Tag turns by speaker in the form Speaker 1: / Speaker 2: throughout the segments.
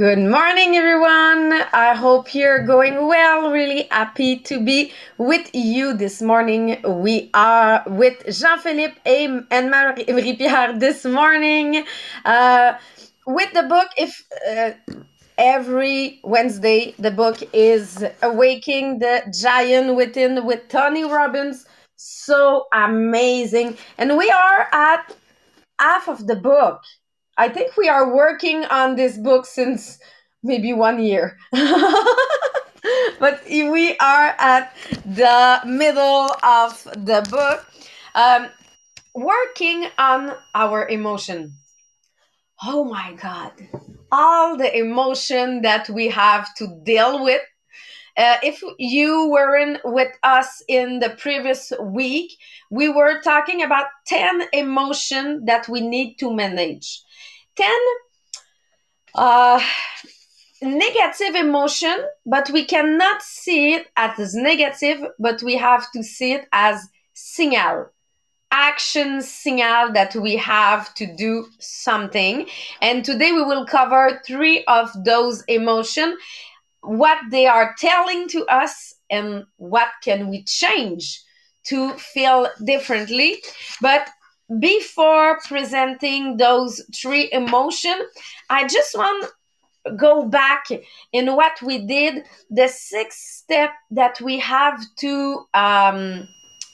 Speaker 1: Good morning, everyone. I hope you're going well. Really happy to be with you this morning. We are with Jean Philippe and Marie Pierre this morning uh, with the book. If uh, every Wednesday, the book is Awaking the Giant Within with Tony Robbins. So amazing. And we are at half of the book. I think we are working on this book since maybe one year. but we are at the middle of the book, um, working on our emotion. Oh my God, all the emotion that we have to deal with. Uh, if you weren't with us in the previous week, we were talking about 10 emotion that we need to manage 10 uh, negative emotion, but we cannot see it as negative, but we have to see it as signal. Action signal that we have to do something. And today we will cover three of those emotion what they are telling to us and what can we change to feel differently. But before presenting those three emotion i just want go back in what we did the sixth step that we have to um,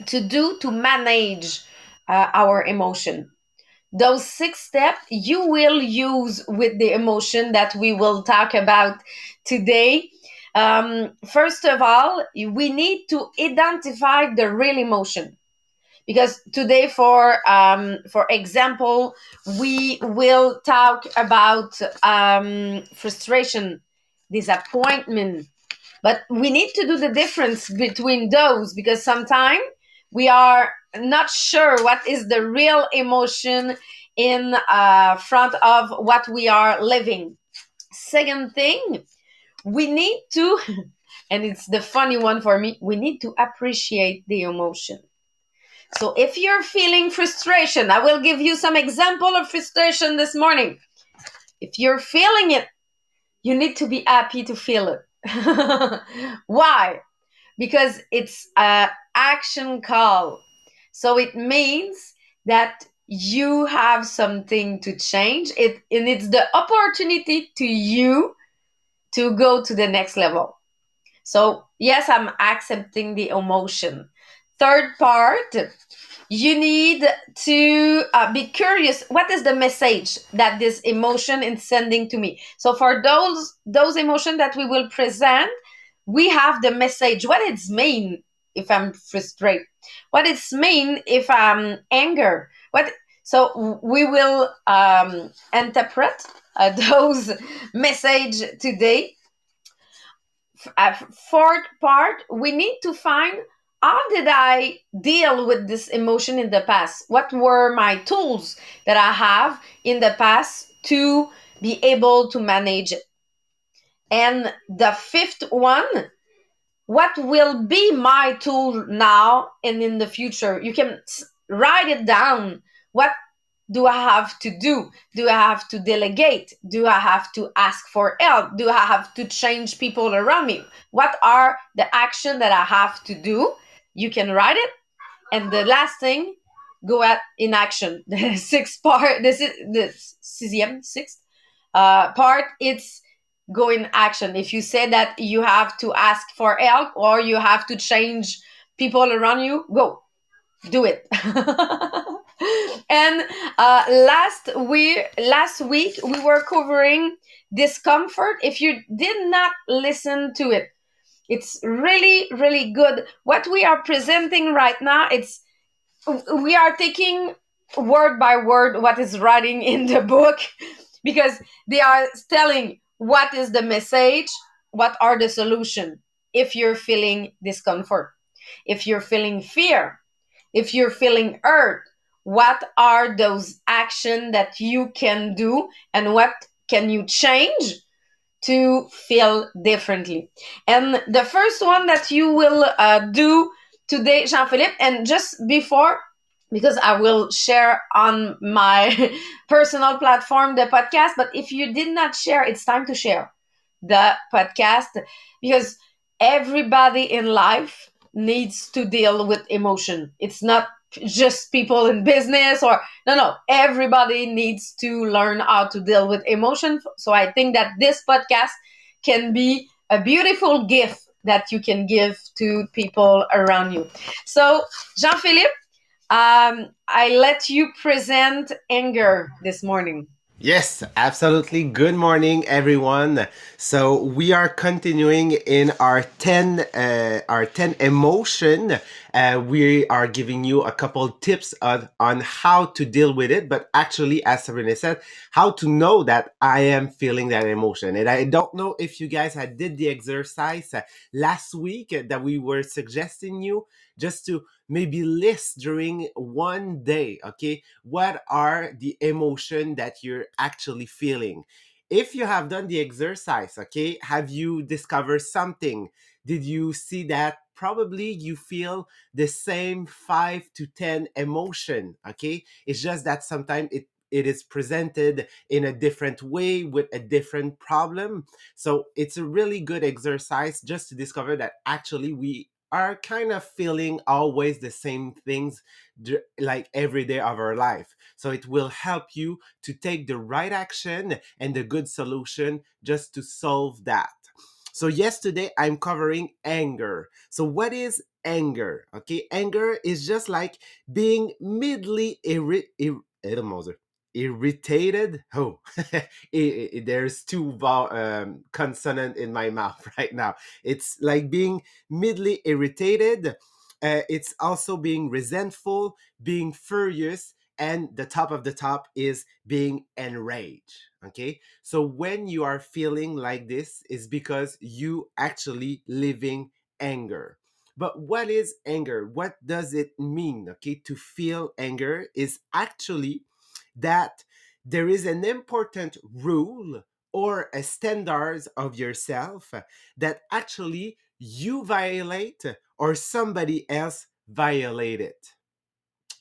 Speaker 1: to do to manage uh, our emotion. Those six steps you will use with the emotion that we will talk about today. Um, first of all we need to identify the real emotion because today for um, for example we will talk about um, frustration disappointment. But we need to do the difference between those because sometimes we are not sure what is the real emotion in uh, front of what we are living. Second thing we need to and it's the funny one for me we need to appreciate the emotion so if you're feeling frustration, I will give you some example of frustration this morning. If you're feeling it, you need to be happy to feel it. Why? Because it's a action call. So it means that you have something to change it and it's the opportunity to you to go to the next level. So yes, I'm accepting the emotion third part you need to uh, be curious what is the message that this emotion is sending to me? So for those those emotion that we will present we have the message what it's mean if i'm frustrated what it's mean if i'm anger what so we will um, interpret uh, those message today. Uh, fourth part we need to find how did I deal with this emotion in the past? What were my tools that I have in the past to be able to manage it? And the fifth one, what will be my tool now and in the future? You can write it down. What do I have to do? Do I have to delegate? Do I have to ask for help? Do I have to change people around me? What are the action that I have to do? You can write it and the last thing go at in action. The sixth part this is the sixième sixth uh, part it's go in action. If you say that you have to ask for help or you have to change people around you go. Do it. And uh, last we last week we were covering discomfort. If you did not listen to it it's really, really good. What we are presenting right now, it's we are taking word by word what is writing in the book because they are telling what is the message, what are the solution if you're feeling discomfort, if you're feeling fear, if you're feeling hurt, what are those action that you can do and what can you change to feel differently. And the first one that you will uh, do today, Jean Philippe, and just before, because I will share on my personal platform the podcast. But if you did not share, it's time to share the podcast because everybody in life needs to deal with emotion. It's not just people in business or no no everybody needs to learn how to deal with emotion. So i think that this podcast can be a beautiful gift that you can give to people around you. So jean-philippe um, i let you present anger this morning
Speaker 2: Yes, absolutely. Good morning, everyone. So we are continuing in our ten, uh, our ten emotion. Uh, we are giving you a couple tips on on how to deal with it, but actually, as Sabrina said, how to know that I am feeling that emotion. And I don't know if you guys had did the exercise uh, last week that we were suggesting you just to maybe list during one day okay? What are the emotion that you're actually feeling? If you have done the exercise okay have you discovered something? Did you see that probably you feel the same 5 to 10 emotion okay? It's just that sometimes it it is presented in a different way with a different problem. So it's a really good exercise just to discover that actually we are kind of feeling always the same things like every day of our life. So it will help you to take the right action and the good solution just to solve that. So yesterday I'm covering anger. So what is anger? Okay, anger is just like being midly irri- ir- irritated. Oh, it, it, there's two vowel, um, consonant in my mouth right now. It's like being midly irritated. Uh, it's also being resentful, being furious, and the top of the top is being enraged. Okay, so when you are feeling like this, is because you actually living anger. But what is anger? What does it mean? Okay, to feel anger is actually that there is an important rule or a standard of yourself that actually you violate or somebody else violate it.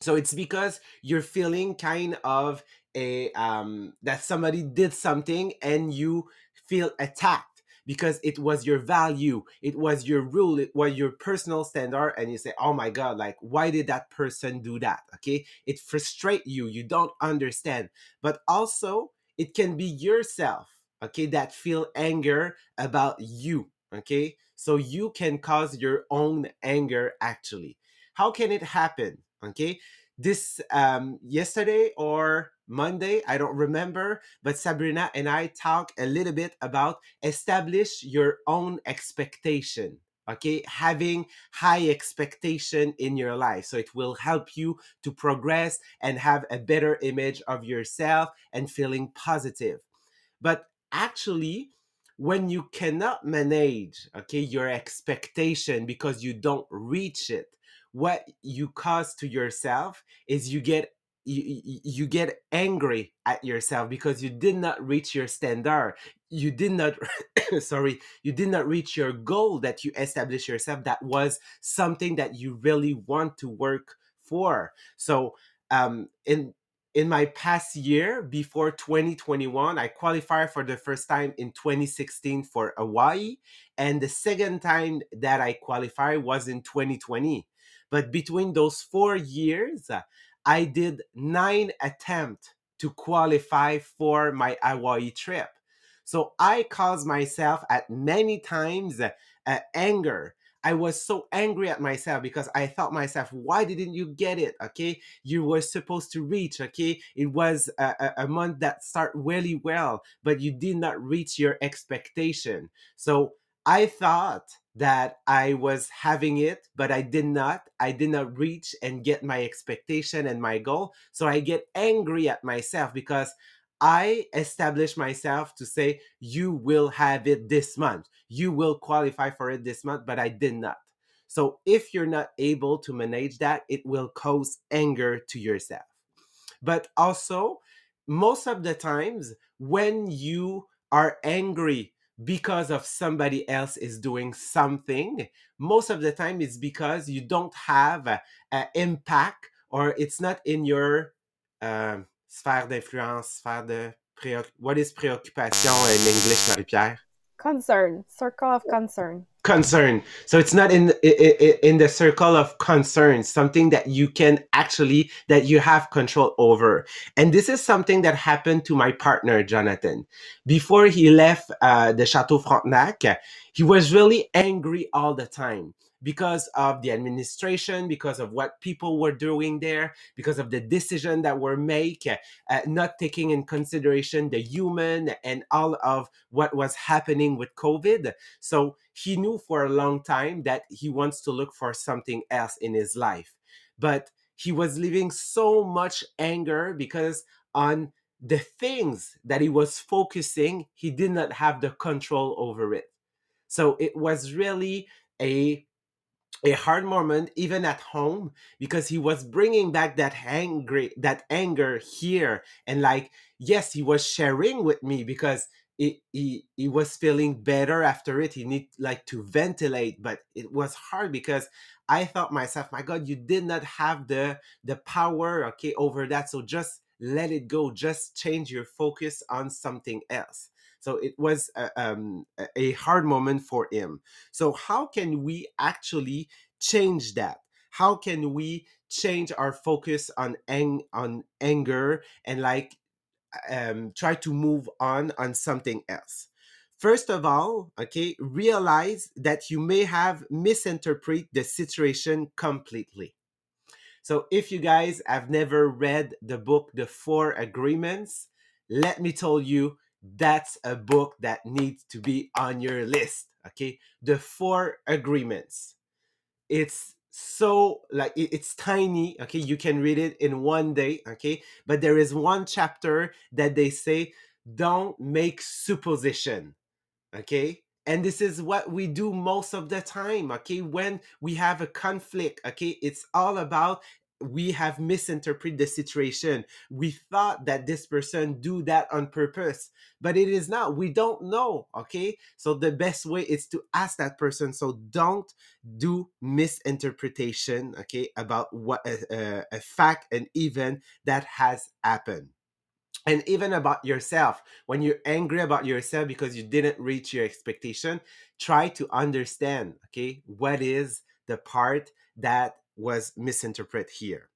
Speaker 2: So it's because you're feeling kind of a um that somebody did something and you feel attacked because it was your value, it was your rule, it was your personal standard, and you say, "Oh my God, like why did that person do that?" Okay, it frustrates you. You don't understand, but also it can be yourself, okay, that feel anger about you. Okay, so you can cause your own anger actually. How can it happen? Okay, this um yesterday or Monday, I don't remember, but Sabrina and I talk a little bit about establish your own expectation. Okay, having high expectation in your life. So it will help you to progress and have a better image of yourself and feeling positive. But actually, when you cannot manage okay your expectation because you don't reach it what you cause to yourself is you get you, you get angry at yourself because you did not reach your standard. You did not sorry you did not reach your goal that you established yourself that was something that you really want to work for. So um in in my past year before 2021 i qualified for the first time in 2016 for hawaii and the second time that i qualified was in 2020 but between those four years I did nine attempts to qualify for my Hawaii trip. So I caused myself at many times uh, anger. I was so angry at myself because I thought myself, why didn't you get it? Okay, you were supposed to reach. Okay, it was a, a month that start really well, but you did not reach your expectation. So I thought that I was having it, but I did not. I did not reach and get my expectation and my goal. So I get angry at myself because I established myself to say, you will have it this month. You will qualify for it this month, but I did not. So if you're not able to manage that, it will cause anger to yourself. But also, most of the times when you are angry because of somebody else is doing something most of the time it's because you don't have an impact or it's not in your um, sphère d'influence, sphère de what is préoccupation in English, Marie-Pierre?
Speaker 3: Concern, circle of concern.
Speaker 2: concern. So it's not in in, the circle of concern something that you can actually that you have control over. And this is something that happened to my partner jonathan. Before he left uh, the chateau frontenac he was really angry all the time because of the administration because of what people were doing there because of the decision that were made uh, not taking in consideration the human and all of what was happening with covid so he knew for a long time that he wants to look for something else in his life. But he was living so much anger because on the things that he was focusing, he did not have the control over it. So it was really a a hard moment even at home because he was bringing back that angry that anger here. And like yes he was sharing with me because he, he he was feeling better after it. He need like to ventilate but it was hard because i thought myself my god you did not have the the power okay over that. So just let it go. Just change your focus on something else so it was a, um, a hard moment for him so how can we actually change that how can we change our focus on ang- on anger and like um, try to move on on something else. First of all, okay, realize that you may have misinterpreted the situation completely. So if you guys have never read the book The Four Agreements, let me tell you that's a book that needs to be on your list, okay? The Four Agreements. It's so like it's tiny okay? You can read it in one day okay? But there is one chapter that they say don't make supposition okay? And this is what we do most of the time okay? When we have a conflict okay? It's all about we have misinterpreted the situation. We thought that this person do that on purpose but it is not. We don't know okay? So the best way is to ask that person. So don't do misinterpretation okay about what a, a, a fact an event that has happened. And even about yourself when you're angry about yourself because you didn't reach your expectation try to understand okay what is the part that was misinterpreted here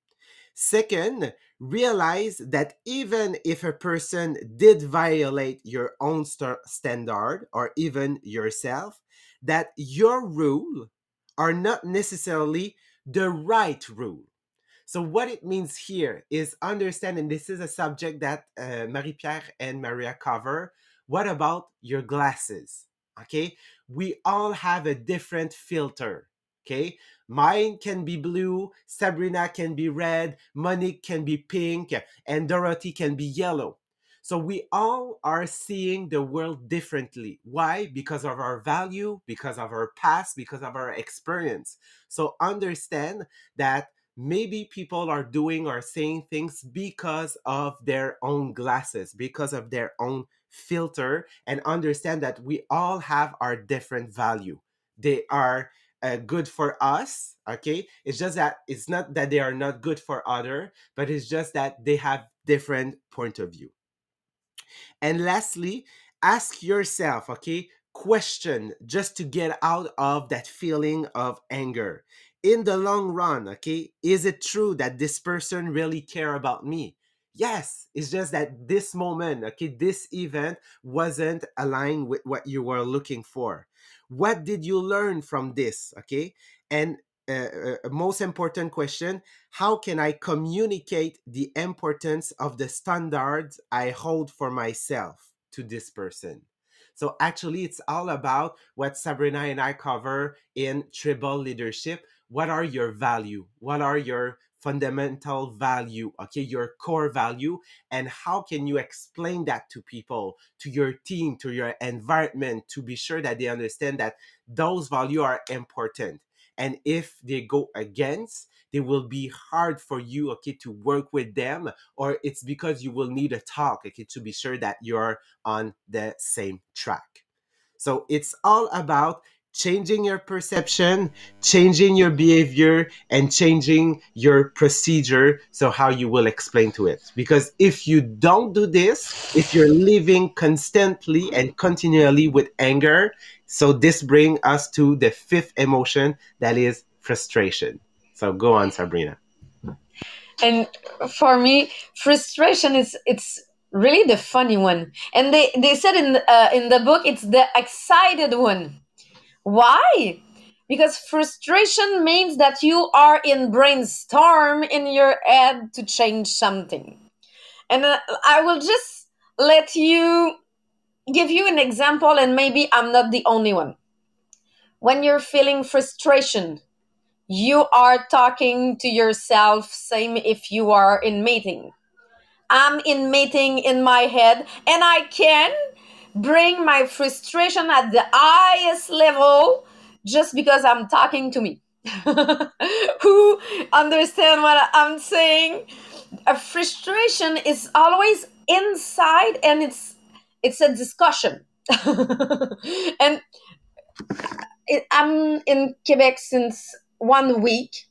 Speaker 2: second realize that even if a person did violate your own st- standard or even yourself that your rule are not necessarily the right rule so what it means here is understanding this is a subject that uh, Marie-Pierre and Maria cover. What about your glasses? Okay, we all have a different filter. Okay, mine can be blue, Sabrina can be red, Monique can be pink, and Dorothy can be yellow. So we all are seeing the world differently. Why? Because of our value, because of our past, because of our experience. So understand that maybe people are doing or saying things because of their own glasses, because of their own filter, and understand that we all have our different value. They are uh, good for us, okay? It's just that it's not that they are not good for other, but it's just that they have different point of view. And lastly, ask yourself, okay, question just to get out of that feeling of anger in the long run, okay, is it true that this person really care about me? Yes, it's just that this moment, okay, this event wasn't aligned with what you were looking for. What did you learn from this, okay? And uh, uh, most important question how can i communicate the importance of the standards i hold for myself to this person? So actually it's all about what sabrina and i cover in tribal leadership. What are your value? What are your fundamental value okay your core value and how can you explain that to people to your team to your environment to be sure that they understand that those value are important. And if they go against they will be hard for you okay to work with them or it's because you will need a talk okay to be sure that you're on the same track. So it's all about changing your perception, changing your behavior, and changing your procedure. So, how you will explain to it. Because if you don't do this, if you're living constantly and continually with anger, so this brings us to the fifth emotion that is frustration. So, go on, Sabrina.
Speaker 1: And for me, frustration is it's really the funny one. And they they said in uh, in the book it's the excited one. Why? Because frustration means that you are in brainstorm in your head to change something. And uh, I will just let you give you an example and maybe I'm not the only one. When you're feeling frustration, you are talking to yourself same if you are in meeting i'm in meeting in my head and i can bring my frustration at the highest level just because i'm talking to me. Who understand what i'm saying? A frustration is always inside and it's it's a discussion. And i'm in quebec since one week,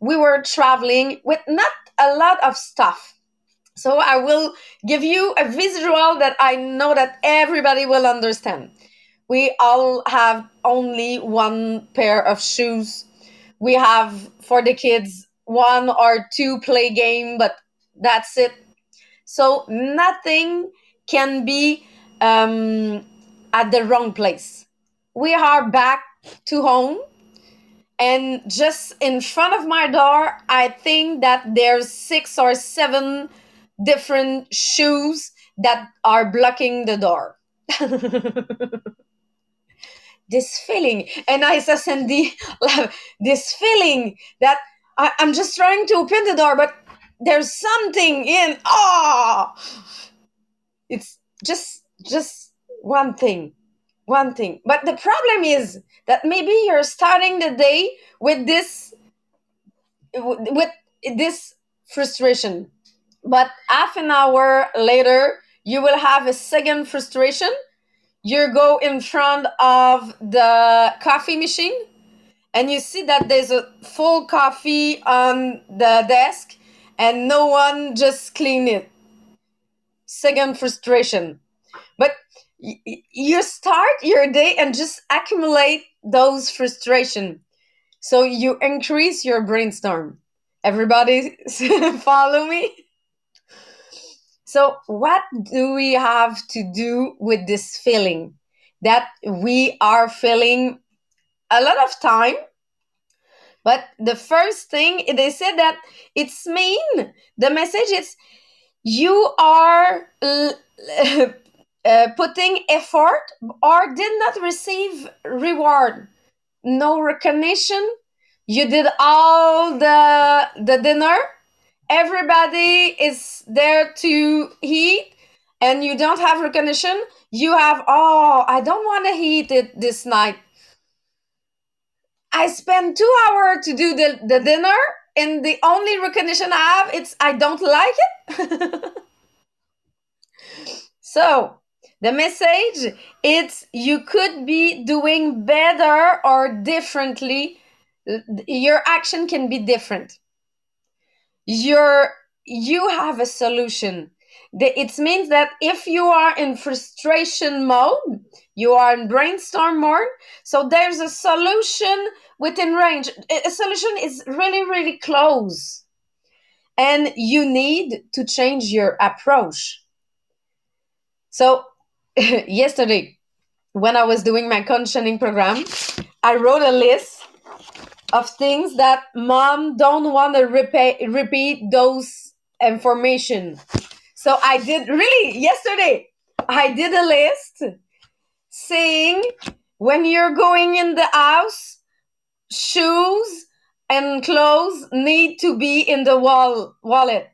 Speaker 1: we were traveling with not a lot of stuff. So I will give you a visual that I know that everybody will understand. We all have only one pair of shoes. We have for the kids one or two play game, but that's it. So nothing can be um, at the wrong place. We are back to home and just in front of my door i think that there's six or seven different shoes that are blocking the door. This feeling and i said cindy this feeling that I, i'm just trying to open the door but there's something in ah! Oh! it's just just one thing one thing. But the problem is that maybe you're starting the day with this with this frustration but half an hour later you will have a second frustration. You go in front of the coffee machine and you see that there's a full coffee on the desk and no one just clean it. Second frustration. But you start your day and just accumulate those frustration. So you increase your brainstorm. Everybody follow me so what do we have to do with this feeling? That we are feeling a lot of time but the first thing they said that it's mean. The message is you are uh, putting effort or did not receive reward. No recognition. You did all the the dinner everybody is there to eat and you don't have recognition. You have oh i don't want to eat it this night. I spent two hours to do the, the dinner and the only recognition i have it's i don't like it. So the message it's you could be doing better or differently. Your action can be different your you have a solution. It means that if you are in frustration mode you are in brainstorm mode so there's a solution within range. A solution is really really close. And you need to change your approach. So yesterday when I was doing my conditioning program, I wrote a list of things that mom don't want to repeat repeat those information. So I did really yesterday. I did a list saying when you're going in the house, shoes and clothes need to be in the wall wallet.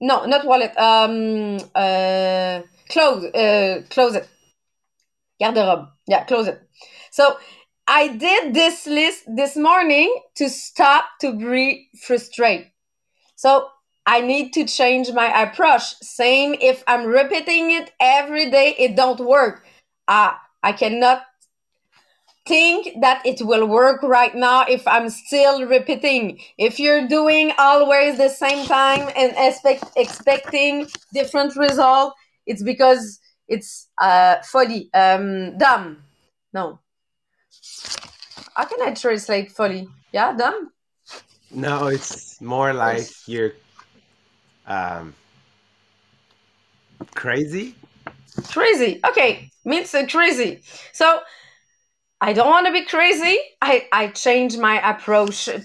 Speaker 1: No, not wallet. Um, uh, close uh, close it garde-robe yeah close it so i did this list this morning to stop to be frustrated so i need to change my approach same if i'm repeating it every day it don't work ah i cannot think that it will work right now if I'm still repeating. If you're doing always the same time and expect expecting different result, it's because it's uh folly, um dumb. No. How can I translate fully. Yeah, dumb.
Speaker 2: No, it's more like you're um, crazy.
Speaker 1: Crazy. Okay, means uh, crazy. So I don't want to be crazy. I I change my approach to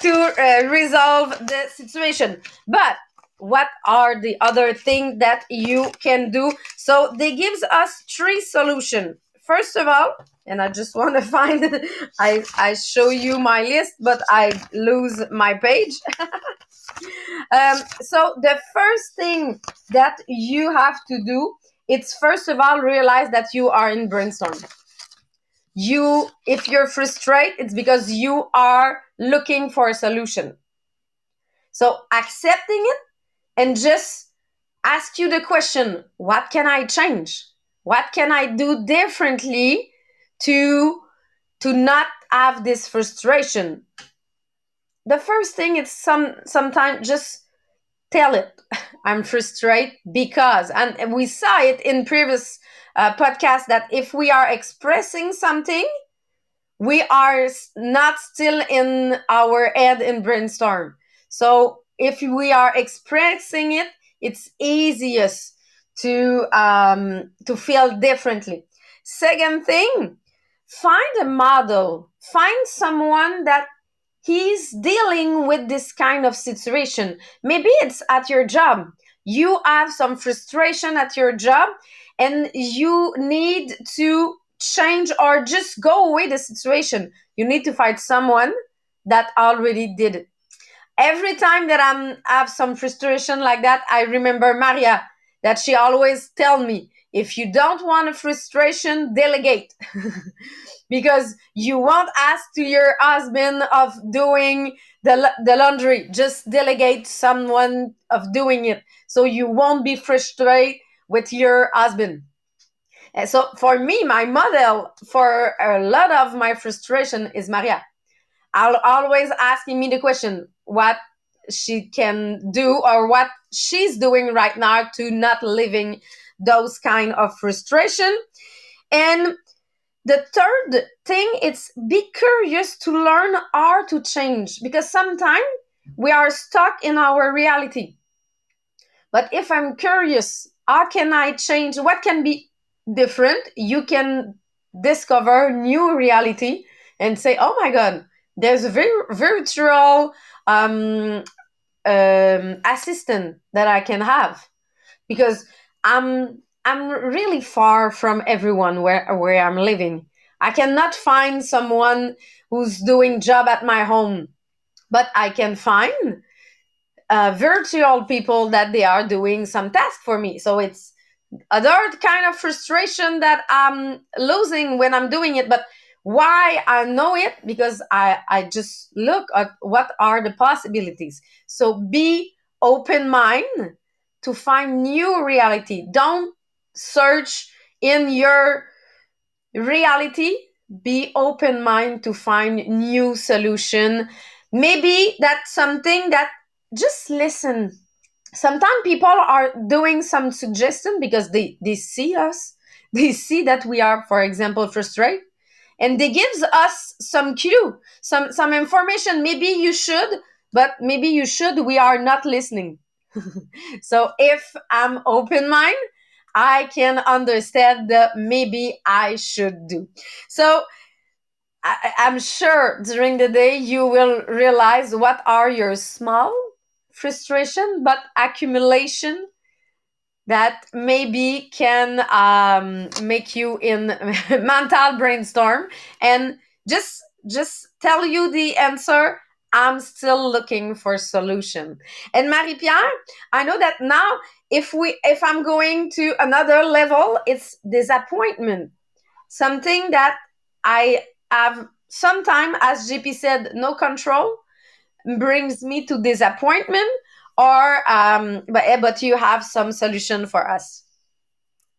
Speaker 1: to uh, resolve the situation. But what are the other things that you can do? So they gives us three solution. First of all, and I just want to find I I show you my list, but I lose my page. um, so the first thing that you have to do, it's first of all realize that you are in brainstorm. You, if you're frustrated, it's because you are looking for a solution. So accepting it and just ask you the question, what can I change? What can I do differently to to not have this frustration? the first thing is some sometimes just tell it i'm frustrated because and we saw it in previous uh, podcasts that if we are expressing something we are not still in our head in brainstorm so if we are expressing it it's easiest to um, to feel differently second thing find a model find someone that he's dealing with this kind of situation. Maybe it's at your job. You have some frustration at your job and you need to change or just go away the situation. You need to find someone that already did it. Every time that I'm have some frustration like that, I remember Maria that she always tell me, if you don't want a frustration, delegate. because you won't ask to your husband of doing the, the laundry. Just delegate someone of doing it. So you won't be frustrated with your husband. And so for me my model for a lot of my frustration is maria. I'll always asking me the question what she can do or what she's doing right now to not living those kind of frustration. And the third thing is be curious to learn how to change because sometimes we are stuck in our reality. But if i'm curious how can i change? What can be different? You can discover new reality and say oh my god there's a very virtual um, um, assistant that i can have because i'm I'm really far from everyone where where I'm living. I cannot find someone who's doing job at my home, but I can find uh, virtual people that they are doing some task for me. So it's other kind of frustration that I'm losing when I'm doing it. But why I know it because I I just look at what are the possibilities. So be open mind to find new reality. Don't search in your reality. Be open mind to find new solution. Maybe that's something that just listen. Sometimes people are doing some suggestion because they they see us. They see that we are for example frustrated and they gives us some cue some some information maybe you should but maybe you should we are not listening so if i'm open mind I can understand that maybe I should do. So I, I'm sure during the day you will realize what are your small frustration, but accumulation that maybe can um, make you in mental brainstorm and just just tell you the answer i'm still looking for solution. And marie pierre i know that now if we if i'm going to another level it's disappointment. Something that i have sometime as jp said no control brings me to disappointment or um but, eh, but you have some solution for us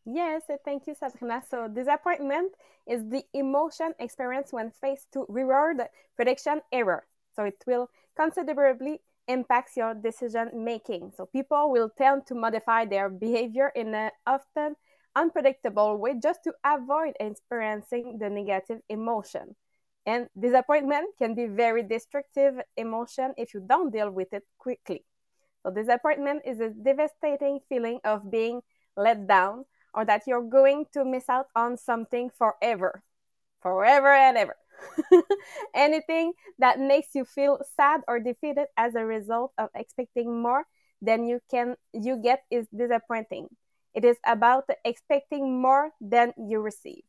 Speaker 3: Yes, uh, thank you, Sabrina. So, disappointment is the emotion experienced when faced to reward prediction error. So, it will considerably impacts your decision making. So, people will tend to modify their behavior in an often unpredictable way just to avoid experiencing the negative emotion. And disappointment can be very destructive emotion if you don't deal with it quickly. So disappointment is a devastating feeling of being let down or that you're going to miss out on something forever. Forever and ever. Anything that makes you feel sad or defeated as a result of expecting more than you can you get is disappointing. It is about expecting more than you receive.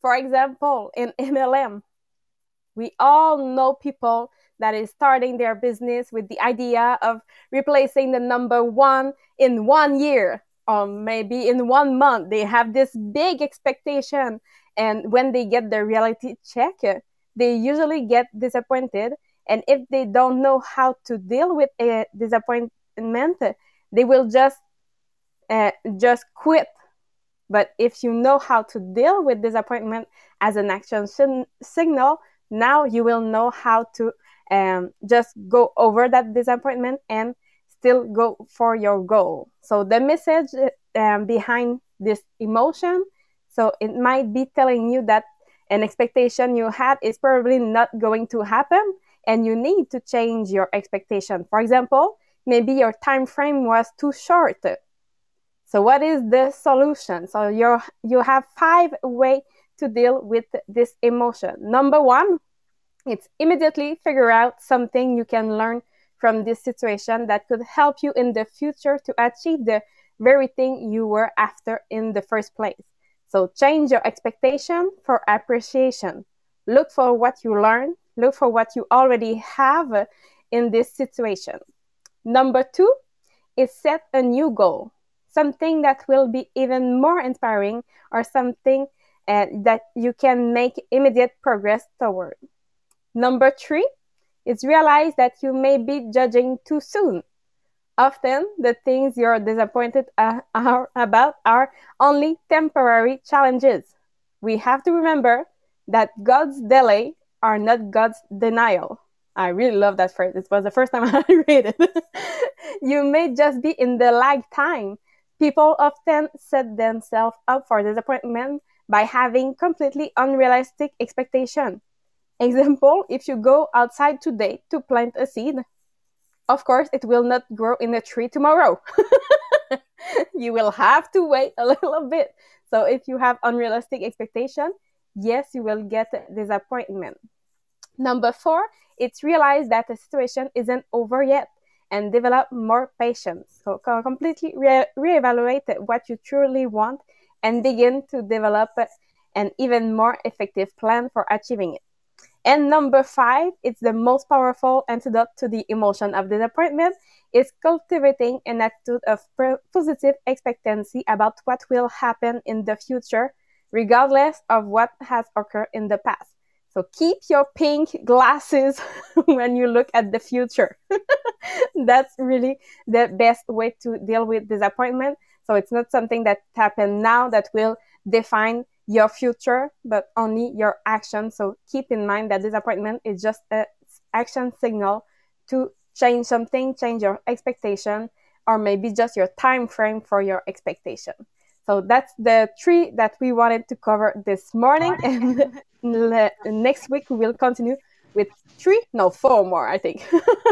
Speaker 3: For example, in MLM, we all know people that is starting their business with the idea of replacing the number one in one year or maybe in one month. They have this big expectation. And when they get the reality check, they usually get disappointed. And if they don't know how to deal with a disappointment, they will just uh, just quit. But if you know how to deal with disappointment as an action signal, now you will know how to um, just go over that disappointment and still go for your goal. So the message um, behind this emotion, so it might be telling you that an expectation you had is probably not going to happen and you need to change your expectation. For example, maybe your time frame was too short. So what is the solution? So you you have five ways to deal with this emotion. Number one, it's immediately figure out something you can learn from this situation that could help you in the future to achieve the very thing you were after in the first place. So change your expectation for appreciation. Look for what you learn, look for what you already have in this situation. Number two is set a new goal, something that will be even more inspiring or something uh, that you can make immediate progress toward. Number three is realize that you may be judging too soon. Often, the things you're disappointed are about are only temporary challenges. We have to remember that God's delay are not God's denial. I really love that phrase. It was the first time I read it. you may just be in the lag time. People often set themselves up for disappointment by having completely unrealistic expectation. Example, if you go outside today to plant a seed, of course, it will not grow in a tree tomorrow. you will have to wait a little bit. So if you have unrealistic expectation, yes, you will get disappointment. Number four, it's realize that the situation isn't over yet and develop more patience. So completely re- reevaluate what you truly want and begin to develop an even more effective plan for achieving it. And number five, it's the most powerful antidote to the emotion of disappointment, is cultivating an attitude of positive expectancy about what will happen in the future, regardless of what has occurred in the past. So keep your pink glasses when you look at the future. That's really the best way to deal with disappointment. So it's not something that happened now that will define your future, but only your action. So keep in mind that disappointment is just an action signal to change something, change your expectation, or maybe just your time frame for your expectation. So that's the three that we wanted to cover this morning. And next week we will continue with three, no, four more, I think.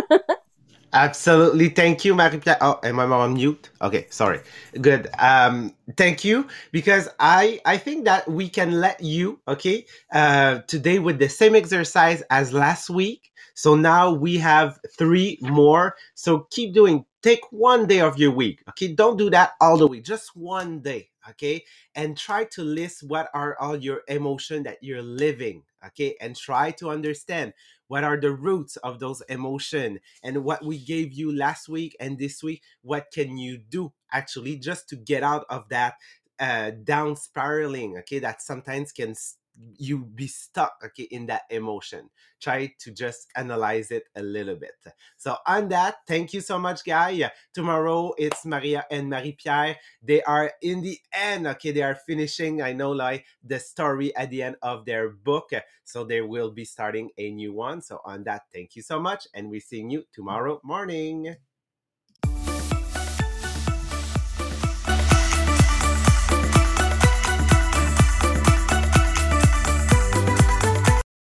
Speaker 2: Absolutely. Thank you, Marie Pierre. Oh, am I on mute? Okay, sorry. Good. Um, thank you because I I think that we can let you, okay, uh today with the same exercise as last week. So now we have three more. So keep doing take one day of your week. Okay. Don't do that all the week. Just one day. Okay. And try to list what are all your emotion that you're living. Okay. And try to understand what are the roots of those emotion and what we gave you last week and this week what can you do actually just to get out of that uh, down spiraling okay that sometimes can you be stuck okay in that emotion. Try to just analyze it a little bit. So on that thank you so much guy. Tomorrow it's maria and marie pierre they are in the end okay they are finishing i know like the story at the end of their book. So they will be starting a new one. So on that thank you so much and we're seeing you tomorrow morning